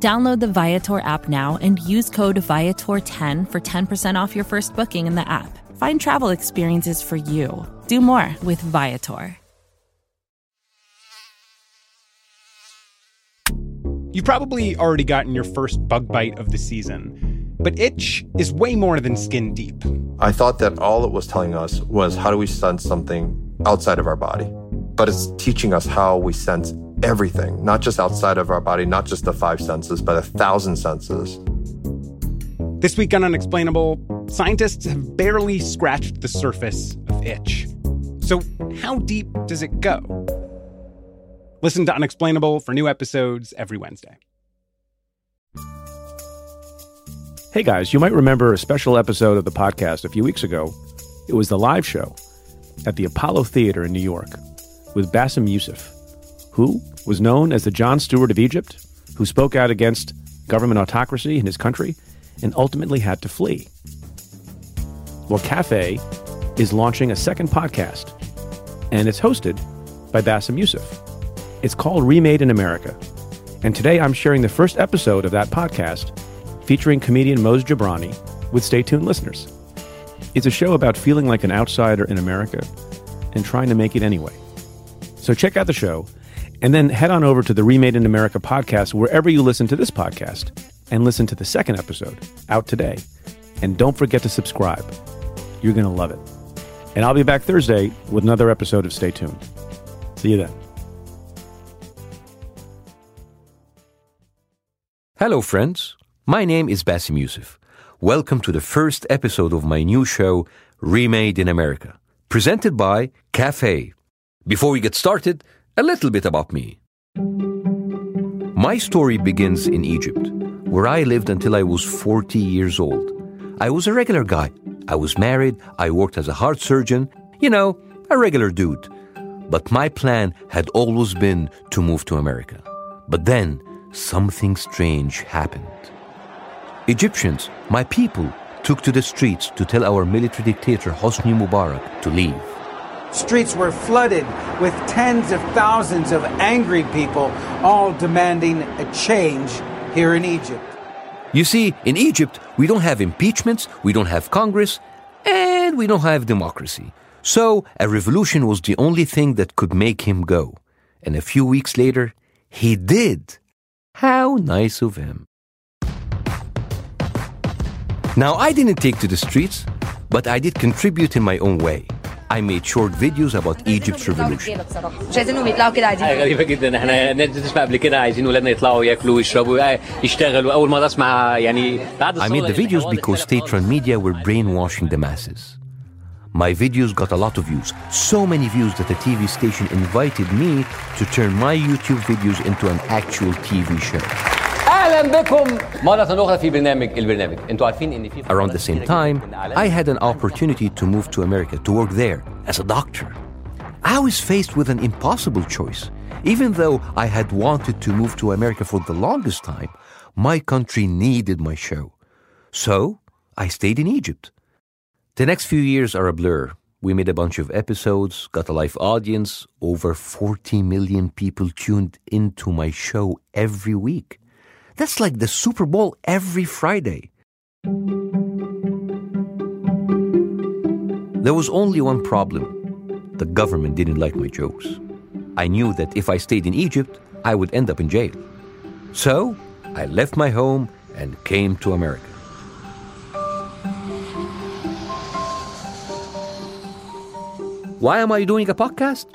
Download the Viator app now and use code Viator10 for 10% off your first booking in the app. Find travel experiences for you. Do more with Viator. You've probably already gotten your first bug bite of the season, but itch is way more than skin deep. I thought that all it was telling us was how do we sense something outside of our body? But it's teaching us how we sense everything, not just outside of our body, not just the five senses, but a thousand senses. This week on Unexplainable, scientists have barely scratched the surface of itch. So, how deep does it go? Listen to Unexplainable for new episodes every Wednesday. Hey guys, you might remember a special episode of the podcast a few weeks ago. It was the live show at the Apollo Theater in New York with Bassem Youssef, who was known as the Jon Stewart of Egypt, who spoke out against government autocracy in his country and ultimately had to flee. Well, Cafe is launching a second podcast, and it's hosted by Bassem Youssef. It's called Remade in America. And today I'm sharing the first episode of that podcast featuring comedian Maz Jobrani with Stay Tuned listeners. It's a show about feeling like an outsider in America and trying to make it anyway. So check out the show and then head on over to the Remade in America podcast wherever you listen to this podcast and listen to the second episode out today. And don't forget to subscribe. You're going to love it. And I'll be back Thursday with another episode of Stay Tuned. See you then. Hello, friends. My name is Bassem Youssef. Welcome to the first episode of my new show, Remade in America, presented by Cafe. Before we get started, a little bit about me. My story begins in Egypt, where I lived until I was 40 years old. I was a regular guy. I was married, I worked as a heart surgeon, you know, a regular dude. But my plan had always been to move to America. But then, something strange happened. Egyptians, my people, took to the streets to tell our military dictator Hosni Mubarak to leave. Streets were flooded with tens of thousands of angry people, all demanding a change here in Egypt. You see, in Egypt, we don't have impeachments, we don't have Congress, and we don't have democracy. So, a revolution was the only thing that could make him go. And a few weeks later, he did. How nice of him. Now, I didn't take to the streets, but I did contribute in my own way. I made short videos about Egypt's revolution. مش عايزينهم يطلعوا كده عايزين حاجه غريبه جدا احنا ناس بتسمع قبل كده عايزين ولادنا يطلعوا ياكلوا ويشربوا يشتغلوا اول مره اسمع يعني بعد I made the videos because state-run media were brainwashing the masses. My videos got a lot of views, so many views that a TV station invited me to turn my YouTube videos into an actual TV show. اهلا بكم مره اخرى في برنامج البرنامج انتوا عارفين ان في Around the same time, I had an opportunity to move to America to work there as a doctor. I was faced with an impossible choice. Even though I had wanted to move to America for the longest time, my country needed my show. So I stayed in Egypt. The next few years are a blur. We made a bunch of episodes, got a live audience. Over 40 million people tuned into my show every week. That's like the Super Bowl every Friday. There was only one problem. The government didn't like my jokes. I knew that if I stayed in Egypt, I would end up in jail. So, I left my home and came to America. Why am I doing a podcast?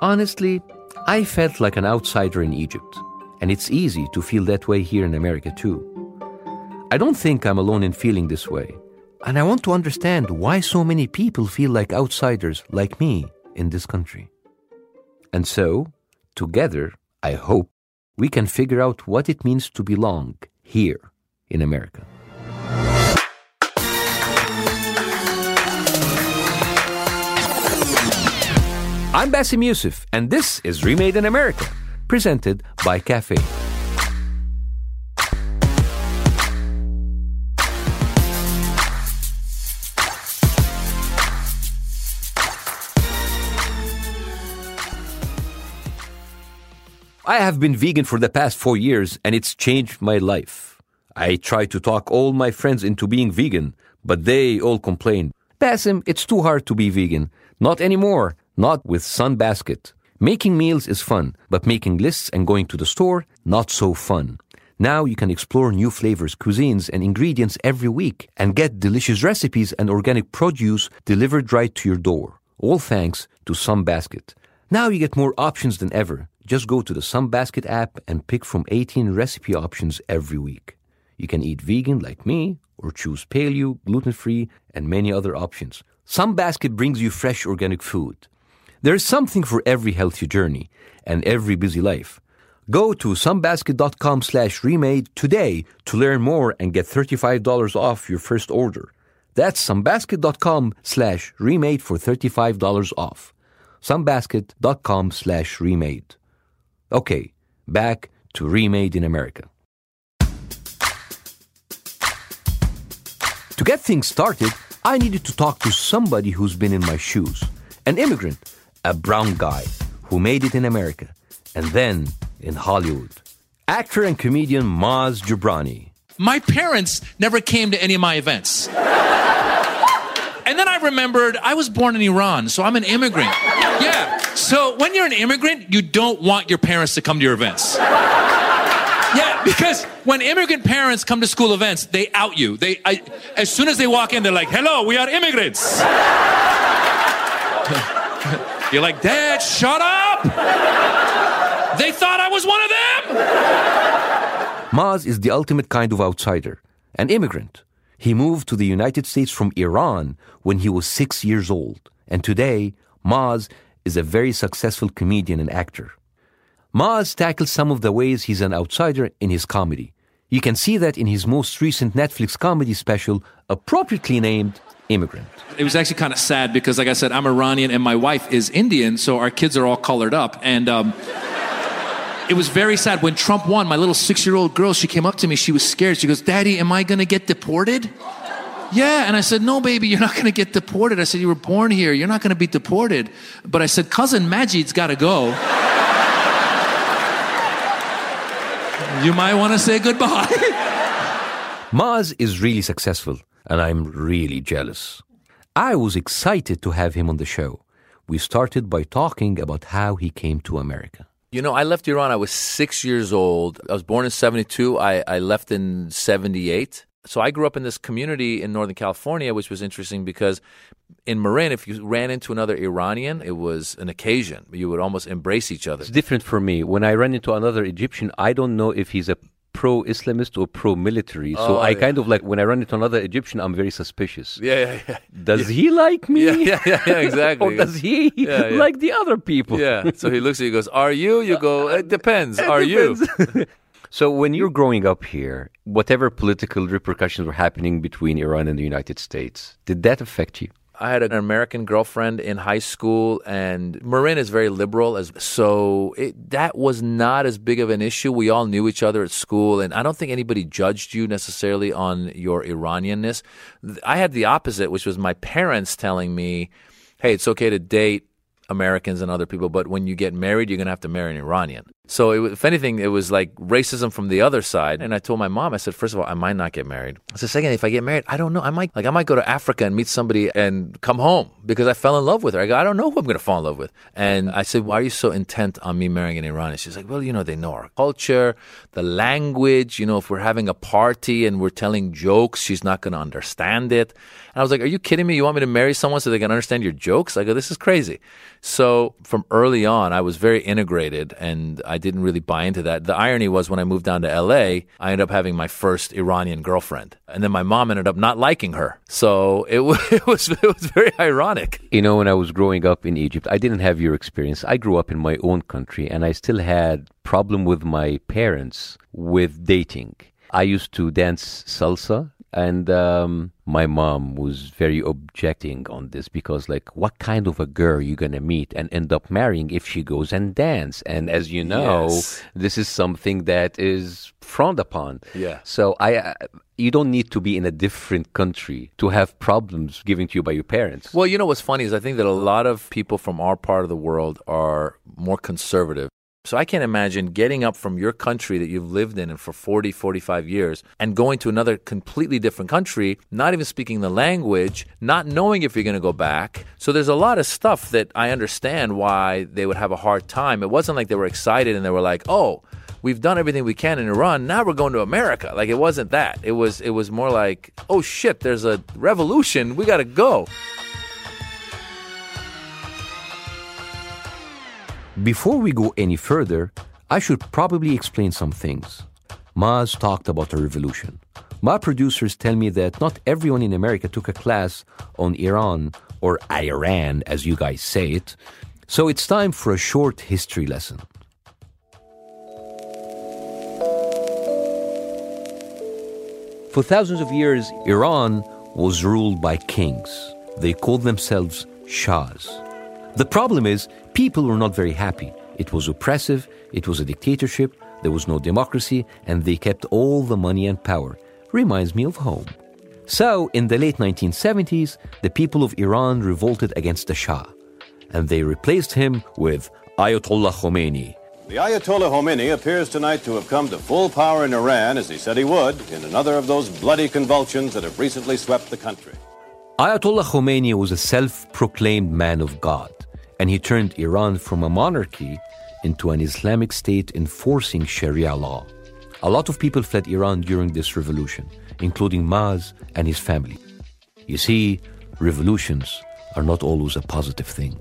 Honestly, I felt like an outsider in Egypt, and it's easy to feel that way here in America, too. I don't think I'm alone in feeling this way. And I want to understand why so many people feel like outsiders like me in this country. And so, together, I hope, we can figure out what it means to belong here in America. I'm Bassem Youssef, and this is Remade in America presented by Cafe. I have been vegan for the past four years, and it's changed my life. I tried to talk all my friends into being vegan, but they all complained. Bassem, it's too hard to be vegan. Not anymore. Not with Sunbasket. Making meals is fun, but making lists and going to the store, not so fun. Now you can explore new flavors, cuisines, and ingredients every week and get delicious recipes and organic produce delivered right to your door. All thanks to Sunbasket. Now you get more options than ever. Just go to the Sunbasket app and pick from 18 recipe options every week. You can eat vegan like me, or choose paleo, gluten free, and many other options. Sunbasket brings you fresh organic food. There is something for every healthy journey and every busy life. Go to sunbasket.com slash remade today to learn more and get $35 off your first order. That's sunbasket.com slash remade for $35 off. sunbasket.com slash remade. Okay, back to Remade in America. To get things started, I needed to talk to somebody who's been in my shoes. An immigrant, a brown guy, who made it in America, and then in Hollywood. Actor and comedian Maz Jobrani. My parents never came to any of my events. And then I remembered I was born in Iran, so I'm an immigrant. Yeah. So when you're an immigrant, you don't want your parents to come to your events. Yeah, because when immigrant parents come to school events, they out you. They, I, as soon as they walk in, they're like, "Hello, we are immigrants." You're like, "Dad, shut up!" They thought I was one of them. Maz is the ultimate kind of outsider, an immigrant. He moved to the United States from Iran when he was six years old, and today, Maz is a very successful comedian and actor. Maz tackles some of the ways he's an outsider in his comedy. You can see that in his most recent Netflix comedy special, appropriately named Immigrant. It was actually kind of sad because, like I said, I'm Iranian and my wife is Indian, so our kids are all colored up. And um, it was very sad. When Trump won, my little six year old girl, she came up to me. She was scared. She goes, Daddy, am I going to get deported? Yeah. And I said, No, baby, you're not going to get deported. I said, You were born here. You're not going to be deported. But I said, Cousin Majid's got to go. You might want to say goodbye. Maz is really successful, and I'm really jealous. I was excited to have him on the show. We started by talking about how he came to America. You know, I left Iran. I was six years old. I was born in 72. I, I left in 78. So I grew up in this community in Northern California, which was interesting because in Marin, if you ran into another Iranian, it was an occasion. You would almost embrace each other. It's different for me. When I run into another Egyptian, I don't know if he's a pro Islamist or pro military. Oh, so Oh, I yeah. kind of like, when I run into another Egyptian, I'm very suspicious. Yeah, yeah, yeah. Does he like me? Yeah, yeah, yeah, yeah, exactly. or does he Yeah, yeah. like the other people? Yeah. So he looks at you and goes, Are you? You go, It depends. Are you? So when you're growing up here, whatever political repercussions were happening between Iran and the United States, did that affect you? I had an American girlfriend in high school, and Marin is very liberal, as so it, that was not as big of an issue. We all knew each other at school, and I don't think anybody judged you necessarily on your Iranianness. I had the opposite, which was my parents telling me, "Hey, it's okay to date." Americans and other people, but when you get married, you're going to have to marry an Iranian. So, it, if anything, it was like racism from the other side. And I told my mom, I said, first of all, I might not get married. I said, second, if I get married, I don't know. I might like I might go to Africa and meet somebody and come home because I fell in love with her. I go, I don't know who I'm going to fall in love with. And I said, why are you so intent on me marrying an Iranian? She's like, well, you know, they know our culture, the language. You know, if we're having a party and we're telling jokes, she's not going to understand it. And I was like, are you kidding me? You want me to marry someone so they can understand your jokes? I go, this is crazy. So from early on, I was very integrated and I didn't really buy into that. The irony was when I moved down to LA, I ended up having my first Iranian girlfriend. And then my mom ended up not liking her. So it it was, it was very ironic. You know, when I was growing up in Egypt, I didn't have your experience. I grew up in my own country and I still had problem with my parents with dating. I used to dance salsa and um, my mom was very objecting on this because like what kind of a girl you gonna meet and end up marrying if she goes and dance and as you know Yes. this is something that is frowned upon Yeah. so i uh, you don't need to be in a different country to have problems given to you by your parents Well, you know what's funny is I think that a lot of people from our part of the world are more conservative. So I can't imagine getting up from your country that you've lived in for 40, 45 years and going to another completely different country, not even speaking the language, not knowing if you're going to go back. So there's a lot of stuff that I understand why they would have a hard time. It wasn't like they were excited and they were like, "Oh, we've done everything we can in Iran. Now we're going to America." Like it wasn't that. It was it was more like, "Oh shit, there's a revolution. We got to go." Before we go any further, I should probably explain some things. Maz talked about the revolution. My producers tell me that not everyone in America took a class on Iran, or Iran as you guys say it, so it's time for a short history lesson. For thousands of years, Iran was ruled by kings. They called themselves Shahs. The problem is, people were not very happy. It was oppressive, it was a dictatorship, there was no democracy, and they kept all the money and power. Reminds me of home. So, in the late 1970s, the people of Iran revolted against the Shah, and they replaced him with Ayatollah Khomeini. The Ayatollah Khomeini appears tonight to have come to full power in Iran, as he said he would, in another of those bloody convulsions that have recently swept the country. Ayatollah Khomeini was a self proclaimed man of God, and he turned Iran from a monarchy into an Islamic state enforcing Sharia law. A lot of people fled Iran during this revolution, including Maz and his family. You see, revolutions are not always a positive thing.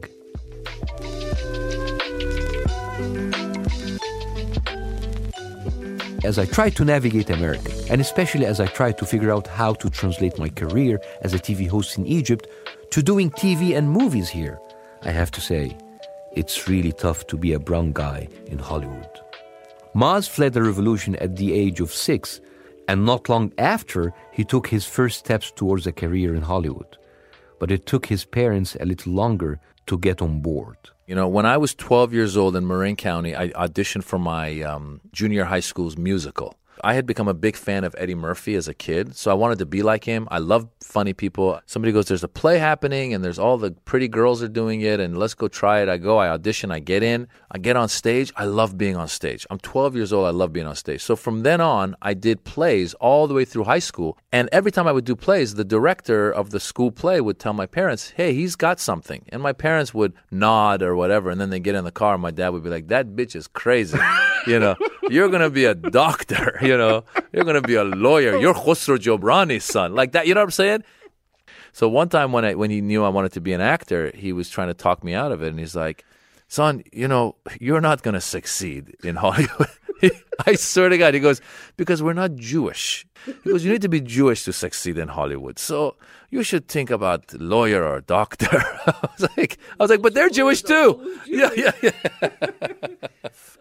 As I try to navigate America, and especially as I try to figure out how to translate my career as a TV host in Egypt to doing TV and movies here, I have to say, it's really tough to be a brown guy in Hollywood. Maz fled the revolution at the age of six, and not long after, he took his first steps towards a career in Hollywood. But it took his parents a little longer to get on board. You know, when I was 12 years old in Marin County, I auditioned for my um, junior high school's musical. I had become a big fan of Eddie Murphy as a kid, so I wanted to be like him. I love funny people. Somebody goes, There's a play happening, and there's all the pretty girls are doing it, and let's go try it. I go, I audition, I get in, I get on stage. I love being on stage. I'm 12 years old, I love being on stage. So from then on, I did plays all the way through high school. And every time I would do plays, the director of the school play would tell my parents, Hey, he's got something. And my parents would nod or whatever, and then they get in the car, and my dad would be like, That bitch is crazy. you know, you're gonna be a doctor, you know, you're gonna be a lawyer, you're Khosrow Jobrani's son. Like that, you know what I'm saying? So one time when I when he knew I wanted to be an actor, he was trying to talk me out of it and he's like, Son, you know, you're not gonna succeed in Hollywood. I swear to God, he goes, because we're not Jewish. He goes, you need to be Jewish to succeed in Hollywood. So you should think about lawyer or doctor. I was like, I was like, but they're Jewish too. Yeah, yeah, yeah.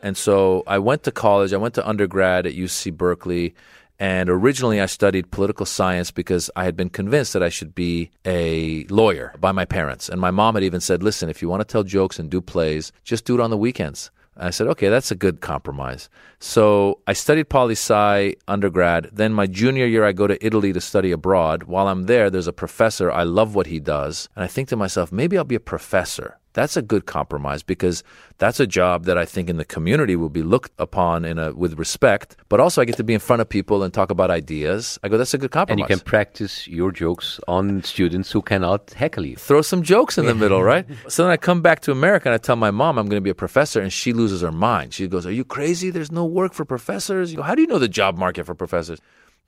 and so I went to college. I went to undergrad at UC Berkeley. And originally, I studied political science because I had been convinced that I should be a lawyer by my parents. And my mom had even said, listen, if you want to tell jokes and do plays, just do it on the weekends. I said, okay, that's a good compromise. So I studied poli sci undergrad. Then my junior year, I go to Italy to study abroad. While I'm there, there's a professor. I love what he does. And I think to myself, maybe I'll be a professor. That's a good compromise because that's a job that I think in the community will be looked upon in a, with respect. But also, I get to be in front of people and talk about ideas. I go, that's a good compromise. And you can practice your jokes on students who cannot heckle you. Throw some jokes in the middle, right? So then I come back to America and I tell my mom I'm going to be a professor, and she loses her mind. She goes, Are you crazy? There's no work for professors. You go, How do you know the job market for professors?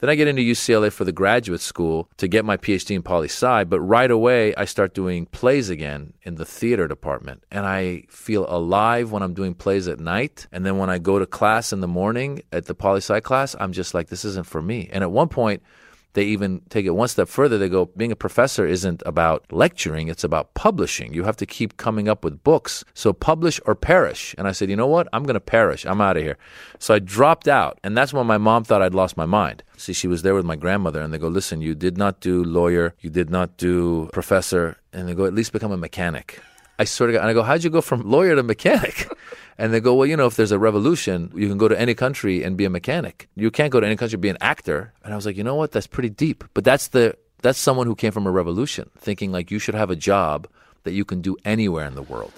Then I get into UCLA for the graduate school to get my PhD in poli sci, but right away I start doing plays again in the theater department. And I feel alive when I'm doing plays at night. And then when I go to class in the morning at the poli sci class, I'm just like, this isn't for me. And at one point, they even take it one step further. They go, being a professor isn't about lecturing, it's about publishing. You have to keep coming up with books. So publish or perish. And I said, you know what? I'm going to perish. I'm out of here. So I dropped out. And that's when my mom thought I'd lost my mind. See, she was there with my grandmother, and they go, listen, you did not do lawyer, you did not do professor, and they go, at least become a mechanic. I sort of and I go, how'd you go from lawyer to mechanic? And they go, well, you know, if there's a revolution, you can go to any country and be a mechanic. You can't go to any country and be an actor. And I was like, you know what? That's pretty deep. But that's the that's someone who came from a revolution, thinking like you should have a job that you can do anywhere in the world.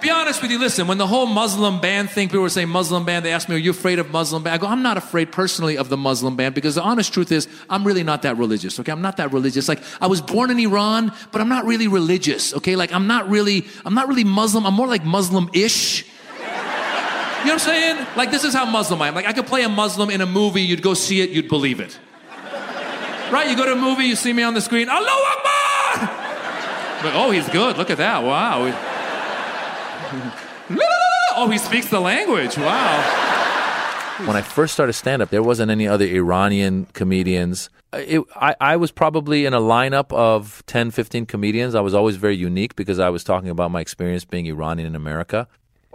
Be honest with you. Listen, when the whole Muslim ban thing, people were saying Muslim ban. They asked me, "Are you afraid of Muslim ban?" I go, "I'm not afraid personally of the Muslim ban because the honest truth is, I'm really not that religious. Okay, I'm not that religious. Like I was born in Iran, but I'm not really religious. Okay, like I'm not really, I'm not really Muslim. I'm more like Muslim-ish. You know what I'm saying? Like, this is how Muslim I am. Like, I could play a Muslim in a movie, you'd go see it, you'd believe it. Right? You go to a movie, you see me on the screen, Allahu Akbar! But, oh, he's good. Look at that. Wow. oh, he speaks the language. Wow. When I first started stand up, there wasn't any other Iranian comedians. Uh, it, I, I was probably in a lineup of 10, 15 comedians. I was always very unique because I was talking about my experience being Iranian in America.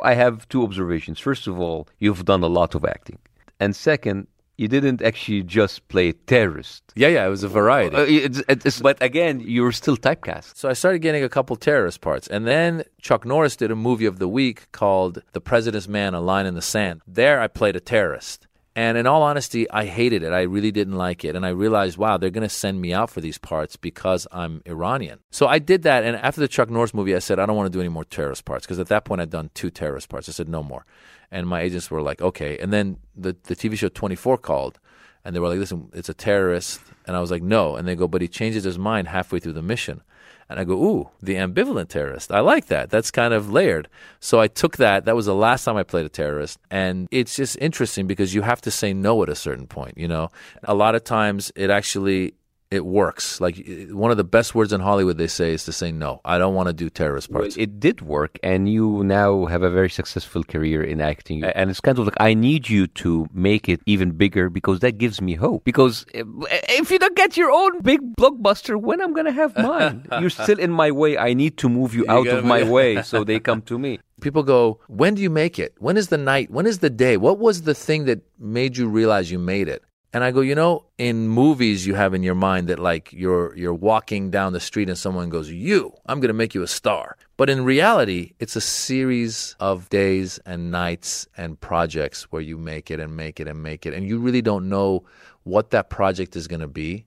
I have two observations. First of all, you've done a lot of acting. And second, you didn't actually just play terrorist. Yeah, yeah, it was a variety. Uh, it's, it's, but again, you were still typecast. So I started getting a couple terrorist parts. And then Chuck Norris did a movie of the week called The President's Man, A Line in the Sand. There I played a terrorist. And in all honesty, I hated it. I really didn't like it. And I realized, wow, they're going to send me out for these parts because I'm Iranian. So I did that. And after the Chuck Norris movie, I said, I don't want to do any more terrorist parts because at that point I'd done two terrorist parts. I said, no more. And my agents were like, okay. And then the, the TV show 24 called and they were like, listen, it's a terrorist. And I was like, no. And they go, but he changes his mind halfway through the mission. And I go, ooh, the ambivalent terrorist. I like that. That's kind of layered. So I took that. That was the last time I played a terrorist. And it's just interesting because you have to say no at a certain point, you know? A lot of times it actually it works. Like one of the best words in Hollywood, they say, is to say no. I don't want to do terrorist parts. Well, it did work, and you now have a very successful career in acting. And it's kind of like I need you to make it even bigger because that gives me hope. Because eh, if you don't get your own big blockbuster, when I'm gonna have mine? You're still in my way. I need to move you, you out of my way so they come to me. People go, when do you make it? When is the night? When is the day? What was the thing that made you realize you made it? And I go, you know, in movies you have in your mind that like you're you're walking down the street and someone goes, "You, I'm going to make you a star." But in reality, it's a series of days and nights and projects where you make it and make it and make it and you really don't know what that project is going to be.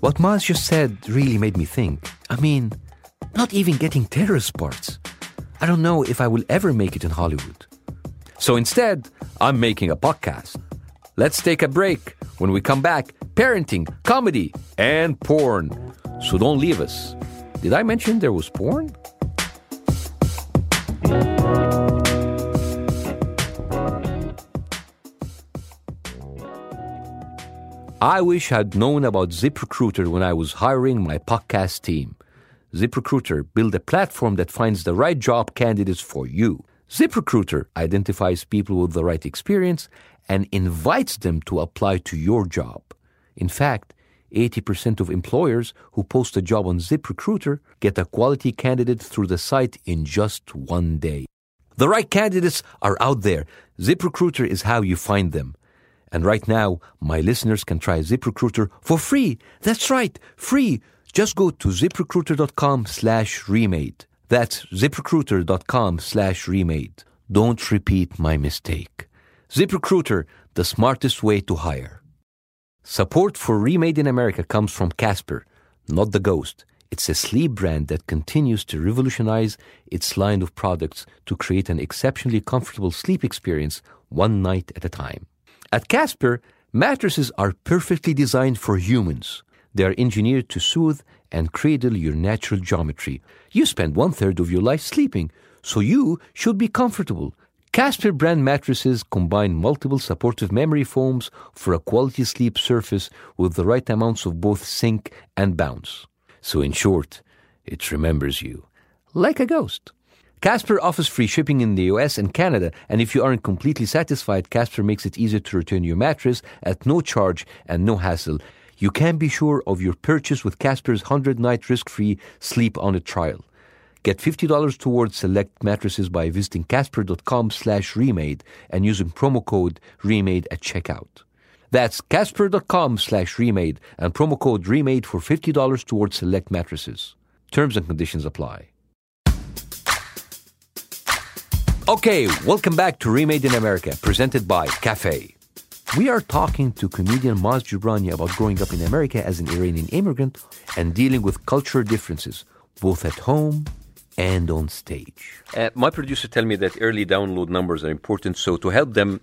What Maz just said really made me think. I mean, not even getting terrorist parts. I don't know if I will ever make it in Hollywood. So instead, I'm making a podcast. Let's take a break. When we come back, parenting, comedy, and porn. So don't leave us. Did I mention there was porn? I wish I'd known about ZipRecruiter when I was hiring my podcast team. ZipRecruiter build a platform that finds the right job candidates for you. ZipRecruiter identifies people with the right experience and invites them to apply to your job. In fact, 80% of employers who post a job on ZipRecruiter get a quality candidate through the site in just one day. The right candidates are out there. ZipRecruiter is how you find them. And right now, my listeners can try ZipRecruiter for free. That's right, free just go to ziprecruiter.com slash remade. That's ziprecruiter.com slash remade. Don't repeat my mistake. ZipRecruiter, the smartest way to hire. Support for Remade in America comes from Casper, not the ghost. It's a sleep brand that continues to revolutionize its line of products to create an exceptionally comfortable sleep experience one night at a time. At Casper, mattresses are perfectly designed for humans. They are engineered to soothe and cradle your natural geometry. You spend one third of your life sleeping, so you should be comfortable. Casper brand mattresses combine multiple supportive memory foams for a quality sleep surface with the right amounts of both sink and bounce. So, in short, it remembers you like a ghost. Casper offers free shipping in the US and Canada, and if you aren't completely satisfied, Casper makes it easier to return your mattress at no charge and no hassle. You can be sure of your purchase with Casper's 100 night risk free sleep on a trial. Get $50 towards select mattresses by visiting casper.com slash remade and using promo code remade at checkout. That's casper.com slash remade and promo code remade for $50 towards select mattresses. Terms and conditions apply. Okay, welcome back to Remade in America, presented by Cafe. We are talking to comedian Maz Jobrani about growing up in America as an Iranian immigrant and dealing with cultural differences, both at home and on stage. Uh, my producer tell me that early download numbers are important, so to help them,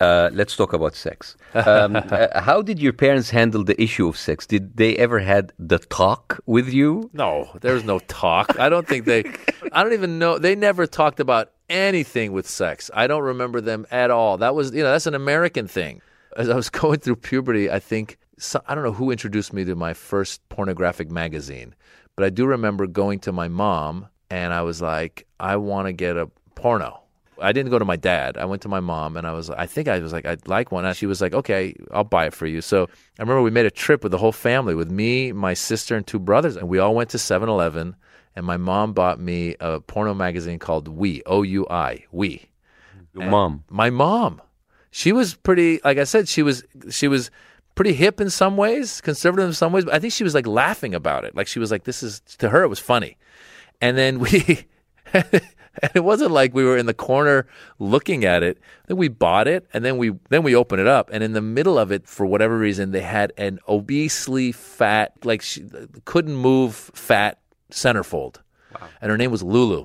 uh, let's talk about sex. Um, uh, how did your parents handle the issue of sex? Did they ever had the talk with you? No, there was no talk. I don't think they. I don't even know. They never talked about anything with sex. I don't remember them at all. That was, you know, that's an American thing. As I was going through puberty, I think so, I don't know who introduced me to my first pornographic magazine, but I do remember going to my mom and I was like, I want to get a porno. I didn't go to my dad. I went to my mom and I was I think I was like I'd like one. And she was like, "Okay, I'll buy it for you." So, I remember we made a trip with the whole family with me, my sister and two brothers and we all went to 7-Eleven and my mom bought me a porno magazine called Oui O U I Oui. Your and mom, my mom, she was pretty. Like I said, she was she was pretty hip in some ways, conservative in some ways. But I think she was like laughing about it. Like she was like, "This is to her, it was funny." And then we. and it wasn't like we were in the corner looking at it. Then we bought it, and then we then we opened it up, and in the middle of it, for whatever reason, they had an obesely fat, like she couldn't move, fat centerfold. Wow. And her name was Lulu.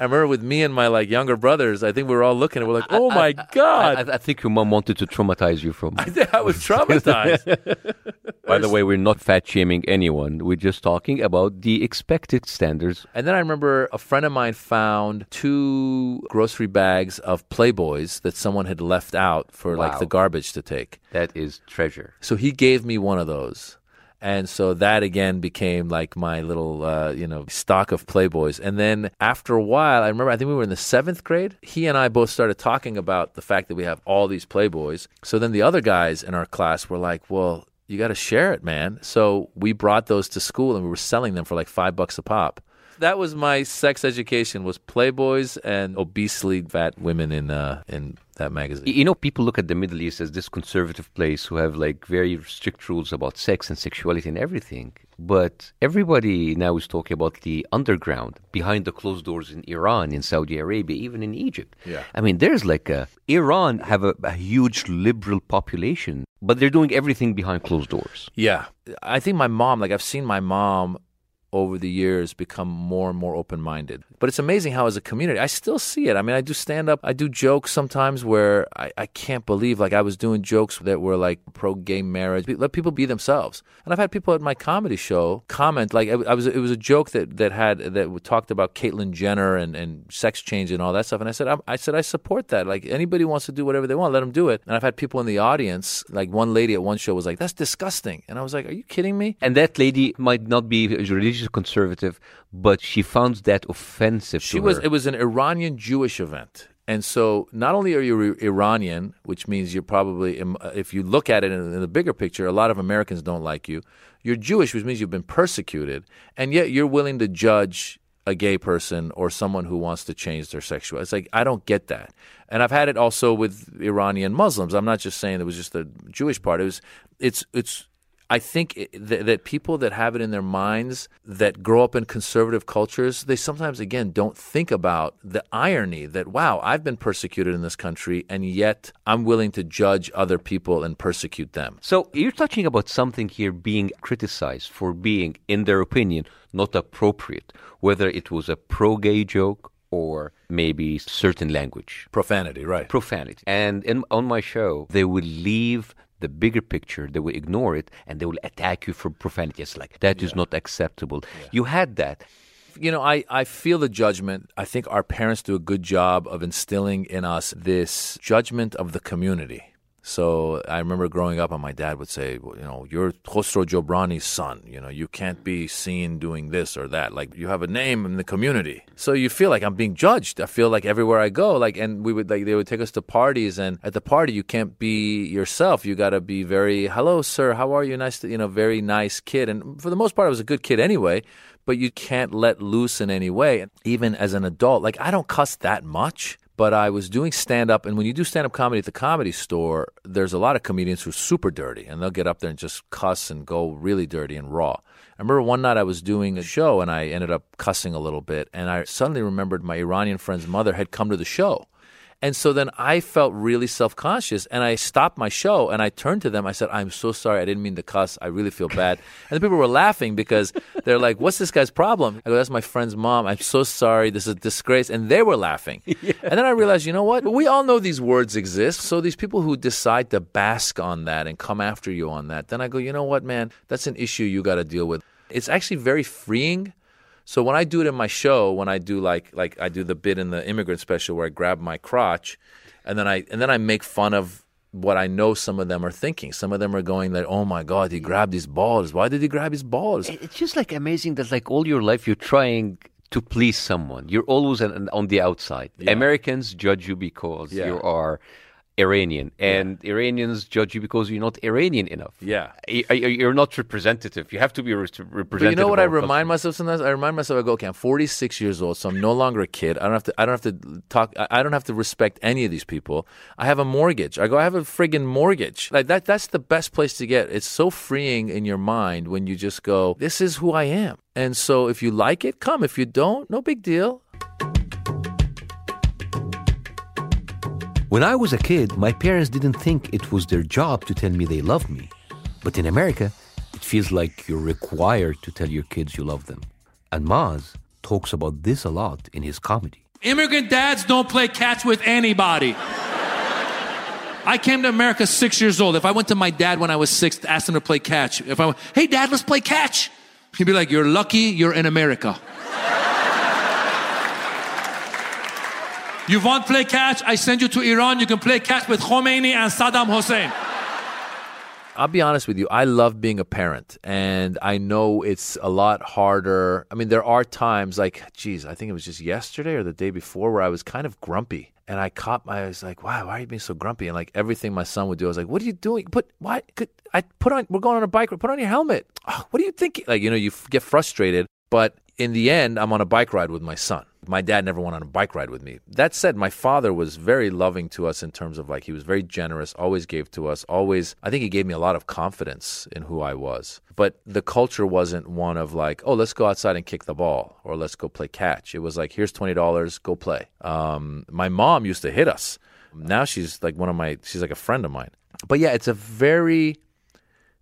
I remember with me and my like younger brothers, I think we were all looking and we're like, "Oh my god!" I, I, think your mom wanted to traumatize you from. I, I was traumatized. By the way, we're not fat shaming anyone. We're just talking about the expected standards. And then I remember a friend of mine found two grocery bags of Playboys that someone had left out for wow. like the garbage to take. That is treasure. So he gave me one of those. And so that again became like my little, uh, you know, stock of Playboys. And then after a while, I remember, I think we were in the seventh grade. He and I both started talking about the fact that we have all these Playboys. So then the other guys in our class were like, well, you got to share it, man. So we brought those to school and we were selling them for like five bucks a pop. That was my sex education was Playboys and obesely fat women in uh, in that magazine. You know, people look at the Middle East as this conservative place who have like very strict rules about sex and sexuality and everything. But everybody now is talking about the underground, behind the closed doors in Iran, in Saudi Arabia, even in Egypt. Yeah. I mean, there's like a Iran have a, a huge liberal population, but they're doing everything behind closed doors. Yeah. I think my mom, like I've seen my mom over the years become more and more open minded. But it's amazing how, as a community, I still see it. I mean, I do stand up, I do jokes sometimes where I, I can't believe, like, I was doing jokes that were like pro gay marriage. Let people be themselves. And I've had people at my comedy show comment, like, I, was, it was a joke that, that had, that talked about Caitlyn Jenner and, and sex change and all that stuff. And I said, I, I said, I support that. Like, anybody wants to do whatever they want, let them do it. And I've had people in the audience, like, one lady at one show was like, that's disgusting. And I was like, are you kidding me? And that lady might not be religious she's a conservative, but she found that offensive. She was. Her. It was an Iranian Jewish event. And so, not only are you Iranian, which means you're probably, uh, if you look at it in, the bigger picture, a lot of Americans don't like you. You're Jewish, which means you've been persecuted, and yet you're willing to judge a gay person or someone who wants to change their sexuality. It's like I don't get that. And I've had it also with Iranian Muslims. I'm not just saying it was just the Jewish part. It was it's it's I think th- that people that have it in their minds that grow up in conservative cultures, they sometimes, again, don't think about the irony that, wow, I've been persecuted in this country, and yet I'm willing to judge other people and persecute them. So you're touching about something here being criticized for being, in their opinion, not appropriate, whether it was a pro gay joke or maybe certain language. Profanity, right. Profanity. And in, on my show, they will leave the bigger picture, they will ignore it and they will attack you for profanity. It's like, that yeah. is not acceptable. Yeah. You had that. You know, I, I feel the judgment. I think our parents do a good job of instilling in us this judgment of the community. So I remember growing up, and my dad would say, well, you know, you're Khosrow Jobrani's son. You know, you can't be seen doing this or that. Like you have a name in the community, so you feel like I'm being judged. I feel like everywhere I go, like, and we would like they would take us to parties, and at the party you can't be yourself. You got to be very, hello, sir, how are you? Nice, to, you know, very nice kid. And for the most part, I was a good kid anyway. But you can't let loose in any way. Even as an adult, like I don't cuss that much but I was doing stand up. And when you do stand up comedy at the comedy store, there's a lot of comedians who are super dirty and they'll get up there and just cuss and go really dirty and raw. I remember one night I was doing a show and I ended up cussing a little bit. And I suddenly remembered my Iranian friend's mother had come to the show. And so then I felt really self conscious and I stopped my show and I turned to them. I said, I'm so sorry. I didn't mean to cuss. I really feel bad. And the people were laughing because they're like, What's this guy's problem? I go, That's my friend's mom. I'm so sorry. This is a disgrace. And they were laughing. Yeah. And then I realized, you know what? We all know these words exist. So these people who decide to bask on that and come after you on that, then I go, You know what, man? That's an issue you got to deal with. It's actually very freeing so when I do it in my show, when I do like like I do the bit in the immigrant special where I grab my crotch, and then I and then I make fun of what I know some of them are thinking. Some of them are going like, "Oh my God, he grabbed his balls. Why did he grab his balls?" It's just like amazing that like all your life you're trying to please someone. You're always an, on the outside. Yeah. Americans judge you because yeah. you are Iranian, and yeah. Iranians judge you because you're not Iranian enough. Yeah, you're not representative. You have to be representative. But you know what I remind myself sometimes? I remind myself, I go, okay, I'm 46 years old, so I'm no longer a kid. I don't have to. I don't have to talk. I don't have to respect any of these people. I have a mortgage. I go, I have a friggin' mortgage. Like that. That's the best place to get. It's so freeing in your mind when you just go, this is who I am. And so if you like it, come. If you don't, no big deal. When I was a kid, my parents didn't think it was their job to tell me they love me. But in America, it feels like you're required to tell your kids you love them. And Maz talks about this a lot in his comedy. Immigrant dads don't play catch with anybody. I came to America six years old. If I went to my dad when I was six, asked him to play catch, if I went, hey dad, let's play catch, he'd be like, you're lucky you're in America. You want to play catch? I send you to Iran. You can play catch with Khomeini and Saddam Hussein. I'll be honest with you. I love being a parent, and I know it's a lot harder. I mean, there are times like, geez, I think it was just yesterday or the day before where I was kind of grumpy, and I caught my. I was like, wow, why are you being so grumpy? And like everything my son would do, I was like, what are you doing? Put why? Could I put on? We're going on a bike. Put on your helmet. Oh, what are you thinking? Like you know, you get frustrated, but in the end, I'm on a bike ride with my son. My dad never went on a bike ride with me. That said, my father was very loving to us in terms of like he was very generous, always gave to us, always. I think he gave me a lot of confidence in who I was. But the culture wasn't one of like, oh, let's go outside and kick the ball or let's go play catch. It was like, here's $20, go play. Um, my mom used to hit us. Now she's like one of my, she's like a friend of mine. But yeah, it's a very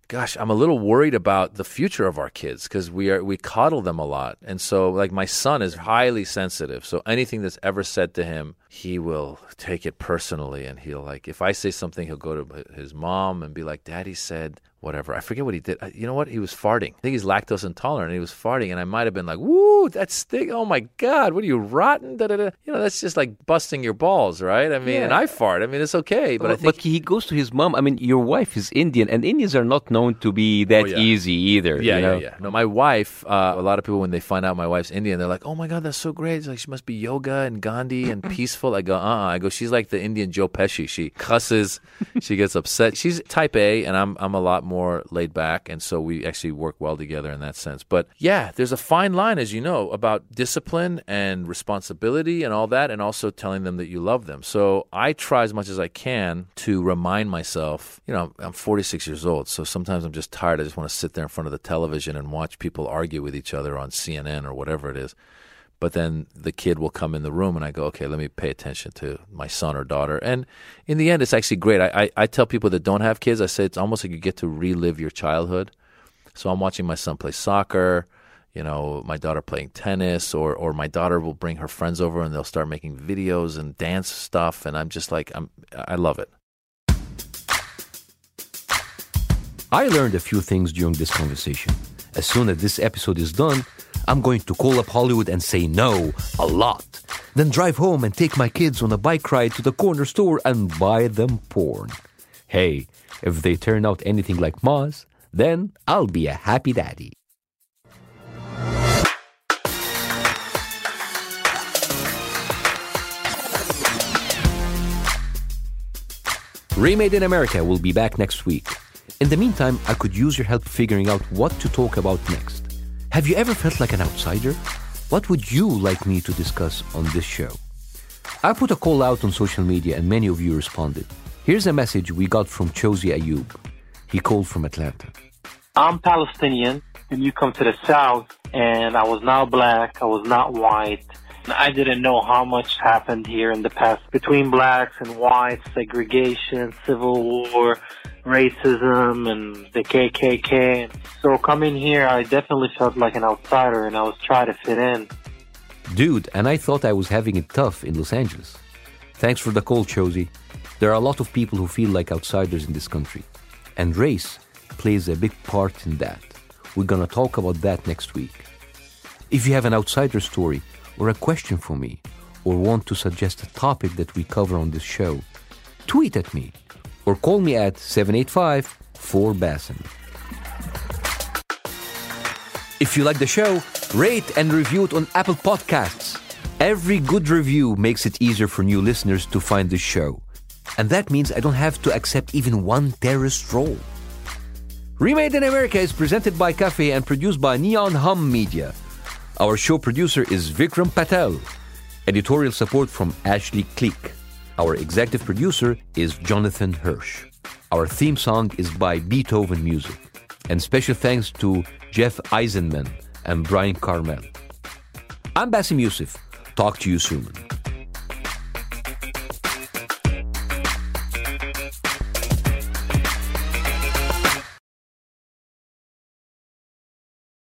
gosh, I'm a little worried about the future of our kids because we are we coddle them a lot, and so like my son is highly sensitive. So anything that's ever said to him, he will take it personally, and he'll like if I say something, he'll go to his mom and be like, "Daddy said." whatever. I forget what he did. You know what? He was farting. I think he's lactose intolerant. And he was farting, and I might have been like, "Woo, that stink! Oh my god, what are you rotten?" Da, da, da. You know, that's just like busting your balls, right? I mean, yeah. and I fart. I mean, it's okay, but I think but he goes to his mom. I mean, your wife is Indian, and Indians are not known to be that oh, yeah. easy either. Yeah, you know? yeah, yeah. No, my wife. Uh, a lot of people when they find out my wife's Indian, they're like, "Oh my god, that's so great!" It's like she must be yoga and Gandhi and peaceful. I go, "Uh, uh-uh. I go, she's like the Indian Joe Pesci. She cusses, she gets upset. She's Type A, and I'm I'm a lot more laid back back, and so we actually work well together in that sense. But yeah, there's a fine line, as you know, about discipline and responsibility and all that, and also telling them that you love them. So I try as much as I can to remind myself. You know, I'm 46 years old, so sometimes I'm just tired. I just want to sit there in front of the television and watch people argue with each other on CNN or whatever it is but then the kid will come in the room and I go, okay, let me pay attention to my son or daughter. And in the end, it's actually great. I, I, I, tell people that don't have kids, I say it's almost like you get to relive your childhood. So I'm watching my son play soccer, you know, my daughter playing tennis, or, or my daughter will bring her friends over and they'll start making videos and dance stuff. And I'm just like, I'm, I love it. I learned a few things during this conversation. As soon as this episode is done, I'm going to call up Hollywood and say no a lot. Then drive home and take my kids on a bike ride to the corner store and buy them porn. Hey, if they turn out anything like Maz, then I'll be a happy daddy. Remade in America will be back next week. In the meantime, I could use your help figuring out what to talk about next. Have you ever felt like an outsider? What would you like me to discuss on this show? I put a call out on social media and many of you responded. Here's a message we got from Chosi Ayub. He called from Atlanta. I'm Palestinian, and you come to the South, and I was not black, I was not white. I didn't know how much happened here in the past between blacks and whites, segregation, civil war, racism, and the KKK. So coming here, I definitely felt like an outsider, and I was trying to fit in. Dude, and I thought I was having it tough in Los Angeles. Thanks for the call, Chosi. There are a lot of people who feel like outsiders in this country, and race plays a big part in that. We're gonna talk about that next week. If you have an outsider story or a question for me, or want to suggest a topic that we cover on this show, tweet at me or call me at 785 4 Bassem. If you like the show, rate and review it on Apple Podcasts. Every good review makes it easier for new listeners to find the show. And that means I don't have to accept even one terrorist role. Remade in America is presented by Cafe and produced by Neon Hum Media. Our show producer is Vikram Patel. Editorial support from Ashley Kleek. Our executive producer is Jonathan Hirsch. Our theme song is by Beethoven Music. And special thanks to Jeff Eisenman and Brian Carmel. I'm Bassem Youssef. Talk to you soon.